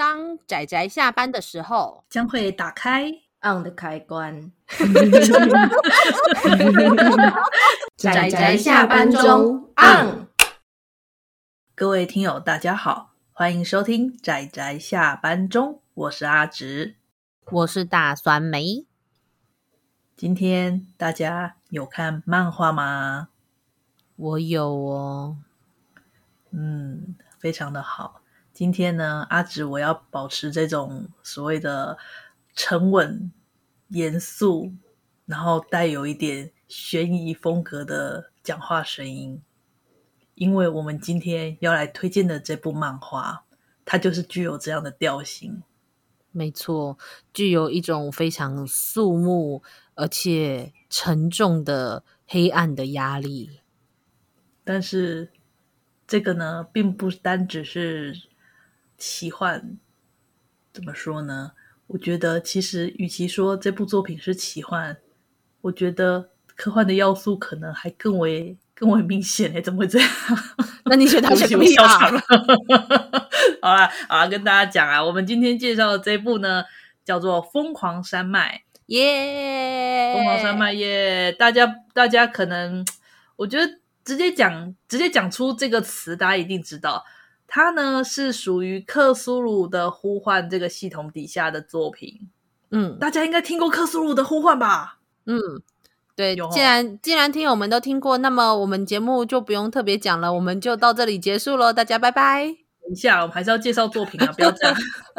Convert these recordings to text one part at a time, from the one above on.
当仔仔下班的时候，将会打开 on 的开关。仔仔下班中 on。各位听友，大家好，欢迎收听仔仔下班中，我是阿直，我是大酸梅。今天大家有看漫画吗？我有哦，嗯，非常的好。今天呢，阿直我要保持这种所谓的沉稳、严肃，然后带有一点悬疑风格的讲话声音，因为我们今天要来推荐的这部漫画，它就是具有这样的调性。没错，具有一种非常肃穆而且沉重的黑暗的压力。但是这个呢，并不单只是。奇幻怎么说呢？我觉得其实与其说这部作品是奇幻，我觉得科幻的要素可能还更为更为明显诶，怎么会这样？那你选它什么呀？好啦，好啦，跟大家讲啊，我们今天介绍的这部呢，叫做《疯狂山脉》耶，疯狂山脉耶！大家大家可能，我觉得直接讲直接讲出这个词，大家一定知道。它呢是属于克苏鲁的呼唤这个系统底下的作品，嗯，大家应该听过克苏鲁的呼唤吧？嗯，对，哦、既然既然听友们都听过，那么我们节目就不用特别讲了，我们就到这里结束喽，大家拜拜。等一下，我们还是要介绍作品啊，不要这样。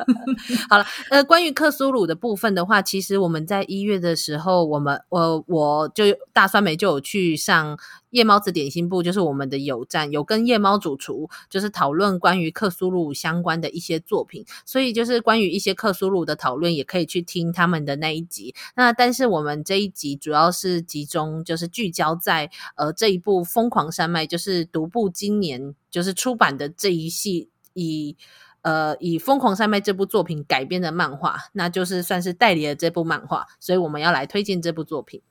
好了，呃，关于克苏鲁的部分的话，其实我们在一月的时候，我们我我就大酸梅就有去上夜猫子点心部，就是我们的有站，有跟夜猫主厨就是讨论关于克苏鲁相关的一些作品，所以就是关于一些克苏鲁的讨论，也可以去听他们的那一集。那但是我们这一集主要是集中就是聚焦在呃这一部《疯狂山脉》，就是独步今年就是出版的这一系。以呃以《疯狂山脉》这部作品改编的漫画，那就是算是代理了这部漫画，所以我们要来推荐这部作品。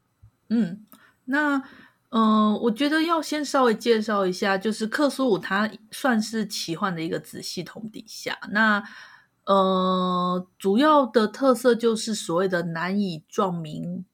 嗯，那嗯、我觉得要先稍微介绍一下，就是克苏鲁它算是奇幻的一个子系统底下，那呃主要的特色就是所谓的难以状名。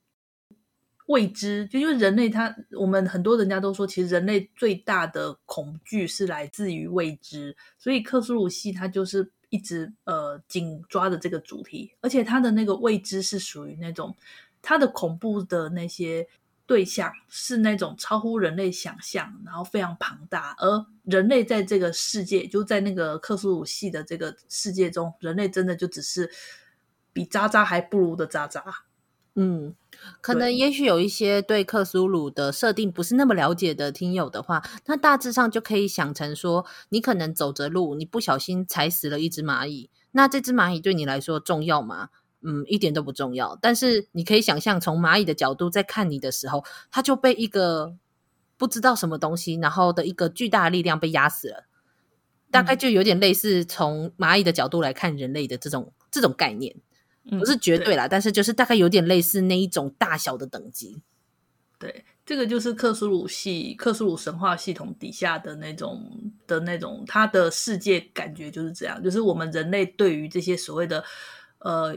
未知，就因为人类他，我们很多人家都说，其实人类最大的恐惧是来自于未知，所以克苏鲁系它就是一直呃紧抓着这个主题，而且它的那个未知是属于那种它的恐怖的那些对象是那种超乎人类想象，然后非常庞大，而人类在这个世界，就在那个克苏鲁系的这个世界中，人类真的就只是比渣渣还不如的渣渣。嗯，可能也许有一些对克苏鲁的设定不是那么了解的听友的话，那大致上就可以想成说，你可能走着路，你不小心踩死了一只蚂蚁，那这只蚂蚁对你来说重要吗？嗯，一点都不重要。但是你可以想象，从蚂蚁的角度在看你的时候，它就被一个不知道什么东西，然后的一个巨大的力量被压死了，大概就有点类似从蚂蚁的角度来看人类的这种这种概念。不是绝对啦，嗯，对，但是就是大概有点类似那一种大小的等级。对，这个就是克苏鲁系、克苏鲁神话系统底下的那种的那种，它的世界感觉就是这样。就是我们人类对于这些所谓的呃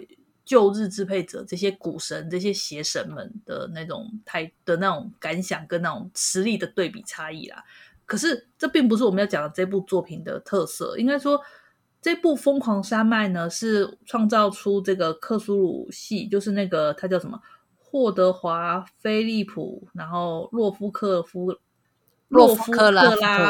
旧日支配者、这些古神、这些邪神们的那种态的那种感想跟那种实力的对比差异啦。可是这并不是我们要讲的这部作品的特色，应该说。这部《疯狂山脉》呢，是创造出这个克苏鲁系，就是那个他叫什么霍德华·菲利普，然后洛夫克夫洛夫克拉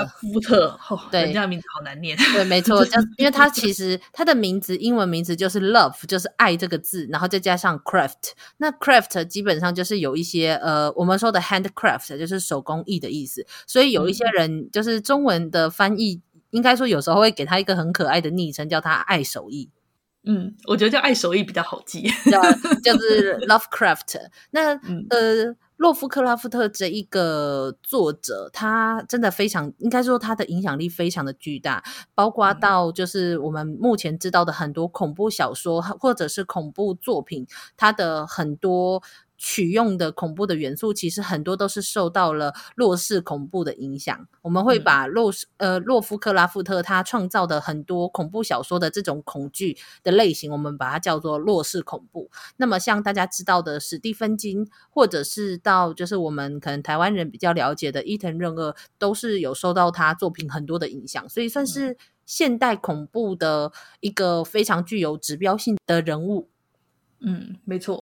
夫特，哦、对，人家名字好难念。对，没错，就因为他其实他的名字英文名字就是 love，就是爱这个字，然后再加上 craft，那 craft 基本上就是有一些呃，我们说的 handcraft，就是手工艺的意思，所以有一些人就是中文的翻译。应该说，有时候会给他一个很可爱的昵称，叫他爱手艺。嗯，我觉得叫爱手艺比较好记，叫就是 Lovecraft。那、嗯、呃，洛夫克拉夫特这一个作者，他真的非常，应该说他的影响力非常的巨大，包括到就是我们目前知道的很多恐怖小说或者是恐怖作品，他的很多。取用的恐怖的元素，其实很多都是受到了洛氏恐怖的影响。我们会把洛斯、嗯、呃洛夫克拉夫特他创造的很多恐怖小说的这种恐惧的类型，我们把它叫做洛氏恐怖。那么像大家知道的史蒂芬金，或者是到就是我们可能台湾人比较了解的伊藤润二，都是有受到他作品很多的影响，所以算是现代恐怖的一个非常具有指标性的人物。嗯，没错。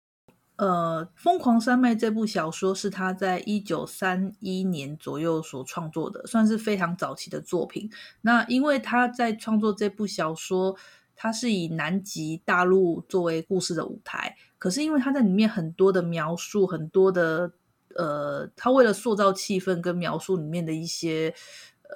呃，《疯狂山脉》这部小说是他在一九三一年左右所创作的，算是非常早期的作品。那因为他在创作这部小说，他是以南极大陆作为故事的舞台，可是因为他在里面很多的描述，很多的呃，他为了塑造气氛跟描述里面的一些。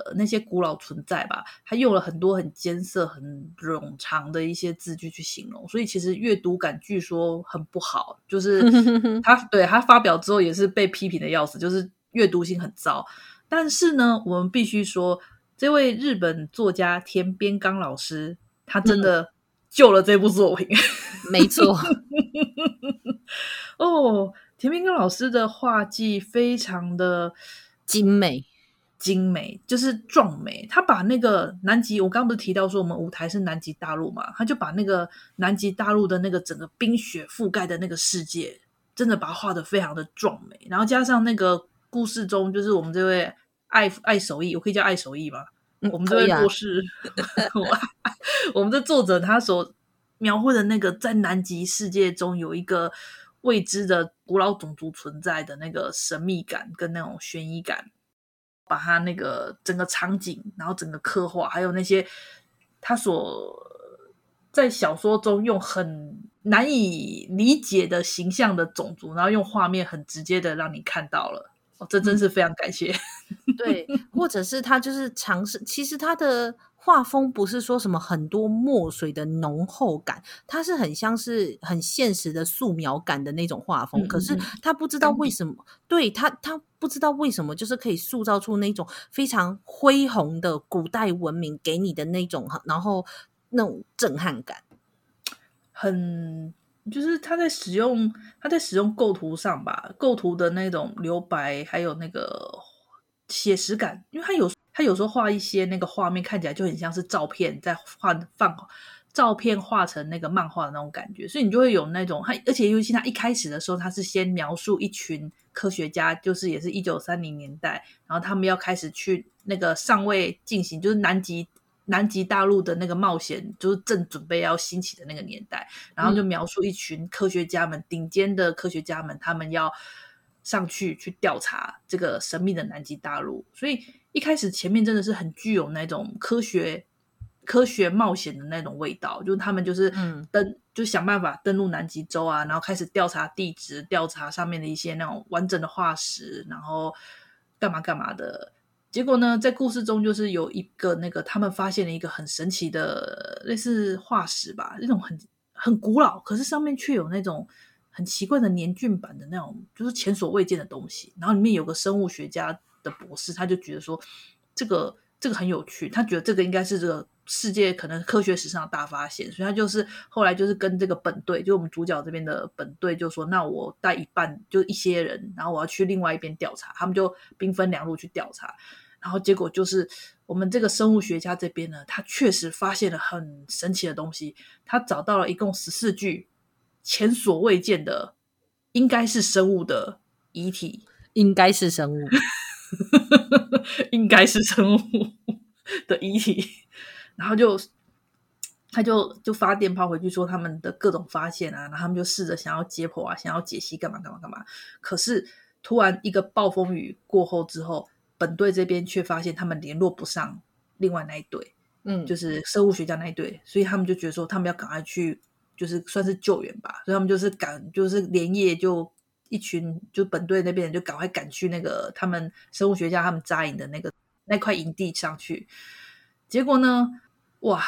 呃，那些古老存在吧，他用了很多很艰涩、很冗长的一些字句去形容，所以其实阅读感据说很不好。就是 他对他发表之后也是被批评的要死，就是阅读性很糟。但是呢，我们必须说，这位日本作家田边刚老师，他真的救了这部作品。嗯、没错。哦，田边刚老师的画技非常的精美。精美就是壮美，他把那个南极，我刚刚不是提到说我们舞台是南极大陆嘛，他就把那个南极大陆的那个整个冰雪覆盖的那个世界，真的把它画的非常的壮美。然后加上那个故事中，就是我们这位爱爱手艺，我可以叫爱手艺吗？嗯、我们这位故事，啊、我们的作者他所描绘的那个在南极世界中有一个未知的古老种族存在的那个神秘感跟那种悬疑感。把他那个整个场景，然后整个刻画，还有那些他所在小说中用很难以理解的形象的种族，然后用画面很直接的让你看到了。哦，这真是非常感谢。对，或者是他就是尝试，其实他的。画风不是说什么很多墨水的浓厚感，它是很像是很现实的素描感的那种画风。嗯、可是他不知道为什么，嗯、对他他不知道为什么，就是可以塑造出那种非常恢宏的古代文明给你的那种，然后那种震撼感，很就是他在使用他在使用构图上吧，构图的那种留白，还有那个写实感，因为他有。他有时候画一些那个画面，看起来就很像是照片，在画放照片画成那个漫画的那种感觉，所以你就会有那种他，而且尤其他一开始的时候，他是先描述一群科学家，就是也是一九三零年代，然后他们要开始去那个尚未进行，就是南极南极大陆的那个冒险，就是正准备要兴起的那个年代，然后就描述一群科学家们，嗯、顶尖的科学家们，他们要上去去调查这个神秘的南极大陆，所以。一开始前面真的是很具有那种科学、科学冒险的那种味道，就是他们就是登，嗯、就想办法登陆南极洲啊，然后开始调查地质，调查上面的一些那种完整的化石，然后干嘛干嘛的。结果呢，在故事中就是有一个那个他们发现了一个很神奇的类似化石吧，那种很很古老，可是上面却有那种很奇怪的年菌版的那种，就是前所未见的东西。然后里面有个生物学家。的博士，他就觉得说这个这个很有趣，他觉得这个应该是这个世界可能科学史上的大发现，所以他就是后来就是跟这个本队，就我们主角这边的本队，就说那我带一半，就一些人，然后我要去另外一边调查，他们就兵分两路去调查，然后结果就是我们这个生物学家这边呢，他确实发现了很神奇的东西，他找到了一共十四具前所未见的，应该是生物的遗体，应该是生物。应该是生物的遗体，然后就他就就发电报回去说他们的各种发现啊，然后他们就试着想要解剖啊，想要解析干嘛干嘛干嘛。可是突然一个暴风雨过后之后，本队这边却发现他们联络不上另外那一队，嗯，就是生物学家那一队，所以他们就觉得说他们要赶快去，就是算是救援吧，所以他们就是赶，就是连夜就。一群就本队那边人就赶快赶去那个他们生物学家他们扎营的那个那块营地上去，结果呢，哇，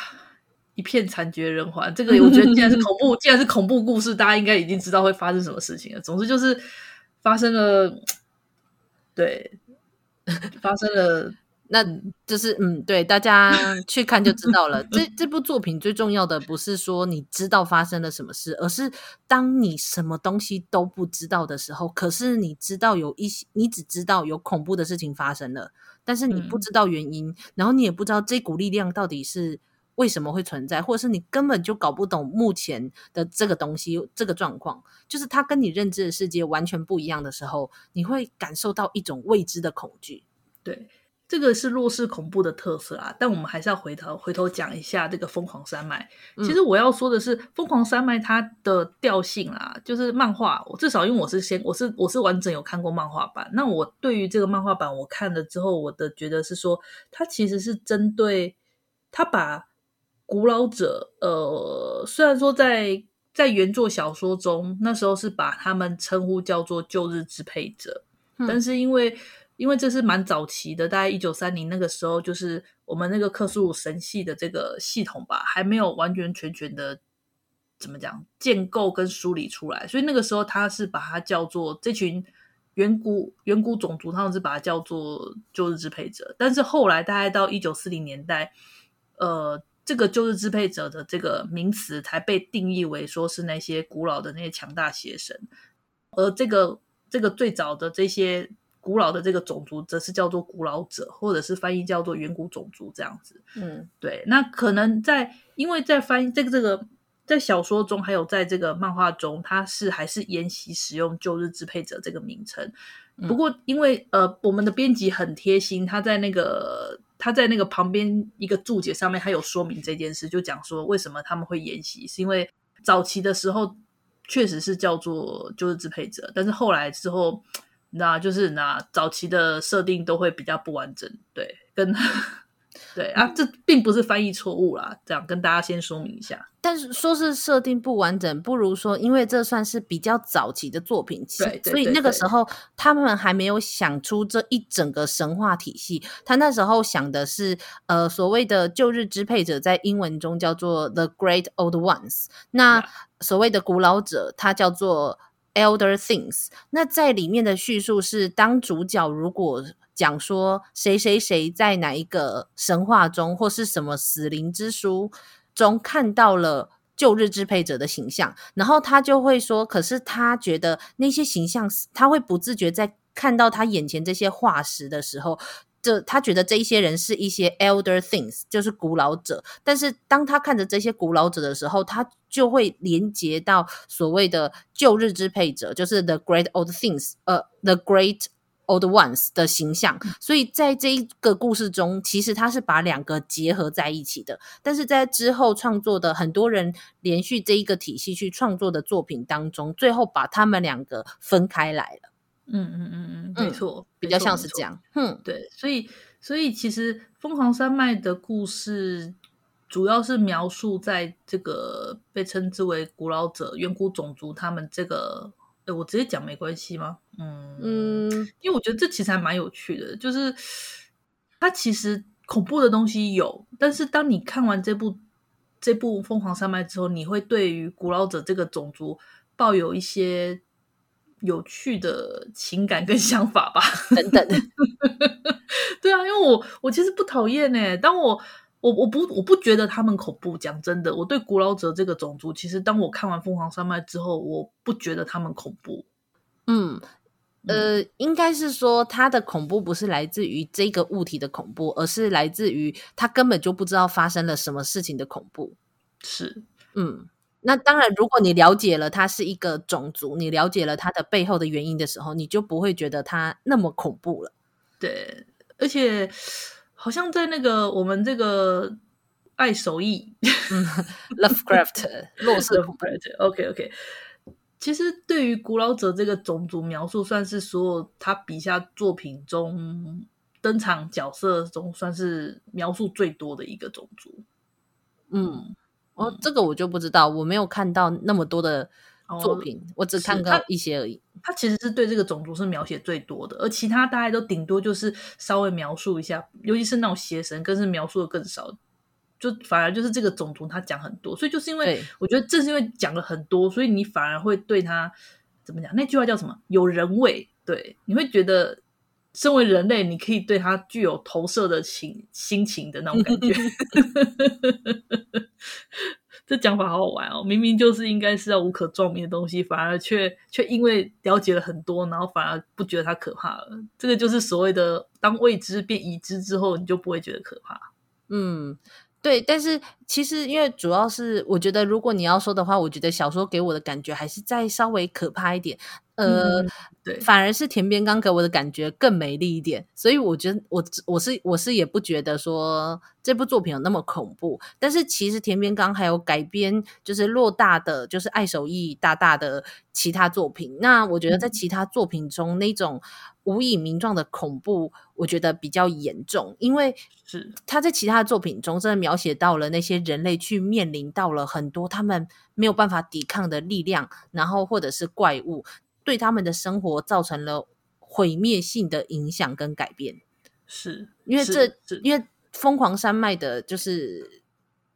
一片惨绝人寰。这个我觉得既然是恐怖，既然是恐怖故事，大家应该已经知道会发生什么事情了。总之就是发生了，对，发生了那就是嗯，对，大家去看就知道了。这这部作品最重要的不是说你知道发生了什么事，而是当你什么东西都不知道的时候，可是你知道有一些，你只知道有恐怖的事情发生了，但是你不知道原因，嗯、然后你也不知道这股力量到底是为什么会存在，或者是你根本就搞不懂目前的这个东西这个状况，就是它跟你认知的世界完全不一样的时候，你会感受到一种未知的恐惧。对。这个是弱势恐怖的特色啊，但我们还是要回头回头讲一下这个疯狂山脉。其实我要说的是，疯狂山脉它的调性啊，就是漫画。我至少因为我是先我是我是完整有看过漫画版，那我对于这个漫画版我看了之后，我的觉得是说，它其实是针对它把古老者，呃，虽然说在在原作小说中那时候是把他们称呼叫做旧日支配者，但是因为因为这是蛮早期的，大概一九三零那个时候，就是我们那个克苏鲁神系的这个系统吧，还没有完全全全的怎么讲建构跟梳理出来，所以那个时候他是把它叫做这群远古远古种族，他们是把它叫做旧日支配者。但是后来大概到一九四零年代，呃，这个旧日支配者的这个名词才被定义为说是那些古老的那些强大邪神，而这个这个最早的这些。古老的这个种族则是叫做古老者，或者是翻译叫做远古种族这样子。嗯，对。那可能在因为在翻译这个这个在小说中，还有在这个漫画中，它是还是沿袭使用旧日支配者这个名称。不过因为呃，我们的编辑很贴心，他在那个他在那个旁边一个注解上面，他有说明这件事，就讲说为什么他们会沿袭，是因为早期的时候确实是叫做旧日支配者，但是后来之后。那就是那早期的设定都会比较不完整，对，跟 对啊，这并不是翻译错误啦，这样跟大家先说明一下。但是说是设定不完整，不如说，因为这算是比较早期的作品，对，对，对，所以那个时候他们还没有想出这一整个神话体系。他那时候想的是，呃，所谓的旧日支配者，在英文中叫做 The Great Old Ones，那所谓的古老者，它叫做。Elder things，那在里面的叙述是，当主角如果讲说谁谁谁在哪一个神话中或是什么死灵之书中看到了旧日支配者的形象，然后他就会说，可是他觉得那些形象，他会不自觉在看到他眼前这些化石的时候。这他觉得这一些人是一些 elder things，就是古老者。但是当他看着这些古老者的时候，他就会连接到所谓的旧日支配者，就是 the great old things，呃，the great old ones 的形象。所以在这一个故事中，其实他是把两个结合在一起的。但是在之后创作的很多人连续这一个体系去创作的作品当中，最后把他们两个分开来了。嗯嗯嗯嗯，没错，比较像是这样。嗯，对，所以所以其实《疯狂山脉》的故事主要是描述在这个被称之为古老者、远古种族他们这个。诶，我直接讲没关系吗？嗯嗯，因为我觉得这其实还蛮有趣的，就是它其实恐怖的东西有，但是当你看完这部这部《疯狂山脉》之后，你会对于古老者这个种族抱有一些。有趣的情感跟想法吧，等等。对啊，因为我我其实不讨厌哎，当我我我不我不觉得他们恐怖。讲真的，我对古老者这个种族，其实当我看完《凤凰山脉》之后，我不觉得他们恐怖。嗯，呃，应该是说他的恐怖不是来自于这个物体的恐怖，而是来自于他根本就不知道发生了什么事情的恐怖。是，嗯。那当然，如果你了解了它是一个种族，你了解了它的背后的原因的时候，你就不会觉得它那么恐怖了。对，而且好像在那个我们这个爱手艺，嗯，Lovecraft 洛，OK OK。其实对于古老者这个种族描述，算是所有他笔下作品中登场角色中，算是描述最多的一个种族。嗯。哦，这个我就不知道，我没有看到那么多的作品，哦、我只看到一些而已。他其实是对这个种族是描写最多的，而其他大概都顶多就是稍微描述一下，尤其是那种邪神，更是描述的更少。就反而就是这个种族他讲很多，所以就是因为我觉得正是因为讲了很多，所以你反而会对他怎么讲？那句话叫什么？有人味。对，你会觉得身为人类，你可以对他具有投射的情心情的那种感觉。这讲法好好玩哦！明明就是应该是要无可撞名的东西，反而却却因为了解了很多，然后反而不觉得它可怕了。这个就是所谓的，当未知变已知之后，你就不会觉得可怕。嗯。对，但是其实因为主要是我觉得，如果你要说的话，我觉得小说给我的感觉还是再稍微可怕一点，呃，嗯、对，反而是田边刚给我的感觉更美丽一点，所以我觉得我我是我是也不觉得说这部作品有那么恐怖，但是其实田边刚还有改编就是偌大的就是爱手艺大大的其他作品，那我觉得在其他作品中、嗯、那种。无以名状的恐怖，我觉得比较严重，因为是。他在其他作品中真的描写到了那些人类去面临到了很多他们没有办法抵抗的力量，然后或者是怪物对他们的生活造成了毁灭性的影响跟改变。是因为这因为疯狂山脉的就是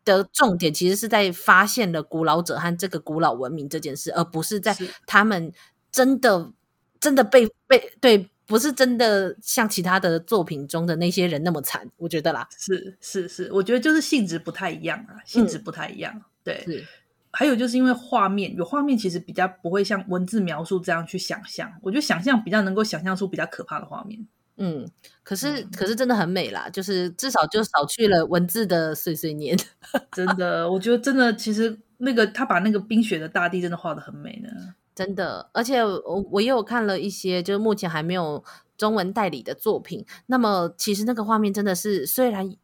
的重点其实是在发现了古老者和这个古老文明这件事，而不是在他们真的真的被被对。不是真的像其他的作品中的那些人那么惨，我觉得啦，是是是，我觉得就是性质不太一样啊，性质不太一样。嗯、对，是还有就是因为画面有画面，其实比较不会像文字描述这样去想象。我觉得想象比较能够想象出比较可怕的画面。嗯，可是、嗯、可是真的很美啦，就是至少就少去了文字的碎碎念。真的，我觉得真的，其实那个他把那个冰雪的大地真的画的很美呢。真的，而且我我也有看了一些，就是目前还没有中文代理的作品。那么，其实那个画面真的是虽然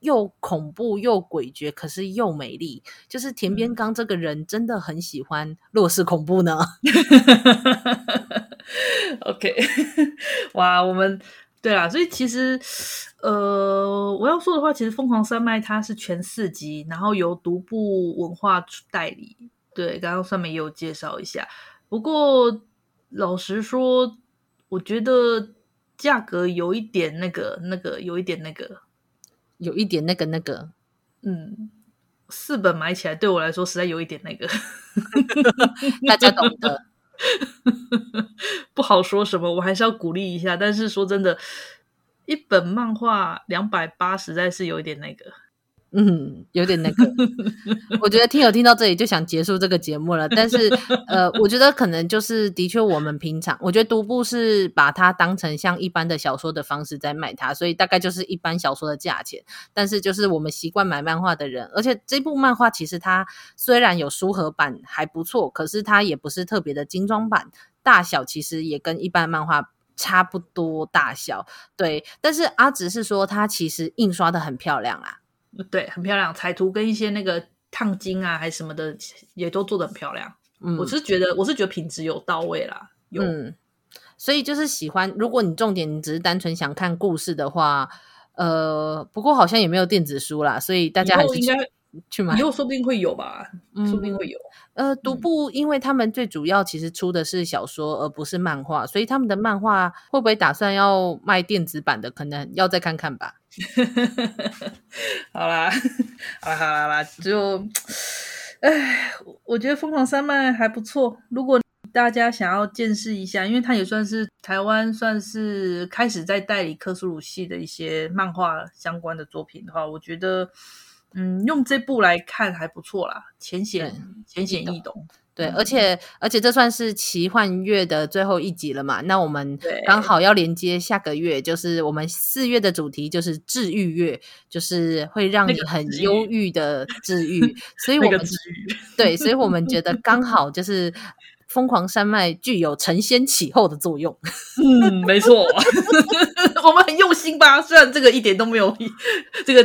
又恐怖又诡谲，可是又美丽。就是田边刚这个人真的很喜欢弱势恐怖呢。OK，哇，我们对啦，所以其实呃，我要说的话，其实《疯狂山脉》它是全四集，然后由独步文化代理。对，刚刚上面也有介绍一下。不过老实说，我觉得价格有一点那个、那个，有一点那个，有一点那个、那个。嗯，四本买起来对我来说实在有一点那个。大家懂得，不好说什么，我还是要鼓励一下。但是说真的，一本漫画两百八实在是有一点那个。嗯，有点那个，我觉得听友听到这里就想结束这个节目了。但是，呃，我觉得可能就是的确，我们平常我觉得独步是把它当成像一般的小说的方式在卖它，所以大概就是一般小说的价钱。但是，就是我们习惯买漫画的人，而且这部漫画其实它虽然有书盒版还不错，可是它也不是特别的精装版，大小其实也跟一般漫画差不多大小。对，但是阿直是说它其实印刷的很漂亮啊。对，很漂亮，彩图跟一些那个烫金啊，还是什么的，也都做的很漂亮。嗯，我是觉得，我是觉得品质有到位啦。有，嗯，所以就是喜欢。如果你重点你只是单纯想看故事的话，呃，不过好像也没有电子书啦，所以大家还是应该去买。以后说不定会有吧，嗯、说不定会有。呃，独步，因为他们最主要其实出的是小说，而不是漫画，所以他们的漫画会不会打算要卖电子版的？可能要再看看吧。好啦，好啦，好啦，好啦，就，哎，我觉得《疯狂山脉》还不错。如果大家想要见识一下，因为它也算是台湾算是开始在代理克苏鲁系的一些漫画相关的作品的话，我觉得。嗯，用这部来看还不错啦，浅显浅显易懂。对，而且而且这算是奇幻月的最后一集了嘛？那我们刚好要连接下个月，就是我们四月的主题就是治愈月，就是会让你很忧郁的治愈。所以我们对，所以我们觉得刚好就是。疯狂山脉具有承先启后的作用。嗯，没错，我们很用心吧？虽然这个一点都没有，这个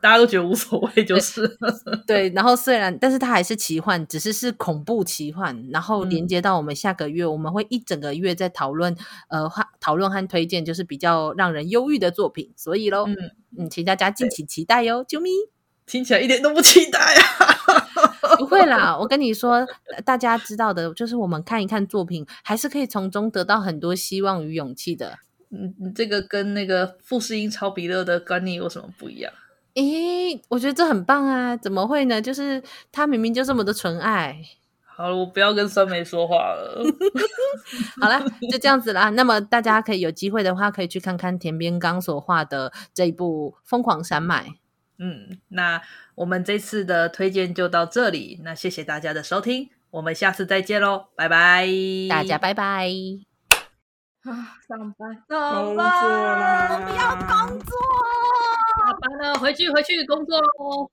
大家都觉得无所谓，就是 对。然后虽然，但是它还是奇幻，只是是恐怖奇幻。然后连接到我们下个月，嗯、我们会一整个月在讨论，呃，讨论和推荐，就是比较让人忧郁的作品。所以喽，嗯嗯，请大家敬请期待哟，啾咪！听起来一点都不期待啊。不会啦，我跟你说，大家知道的，就是我们看一看作品，还是可以从中得到很多希望与勇气的。嗯，这个跟那个富士英超比勒的观念有什么不一样？诶，我觉得这很棒啊！怎么会呢？就是他明明就这么的纯爱。好了，我不要跟酸梅说话了。好了，就这样子啦。那么大家可以有机会的话，可以去看看田边刚所画的这一部《疯狂山脉》。嗯，那我们这次的推荐就到这里。那谢谢大家的收听，我们下次再见喽，拜拜，大家拜拜。啊，上班，上班，我不要工作，下班了，回去回去工作喽。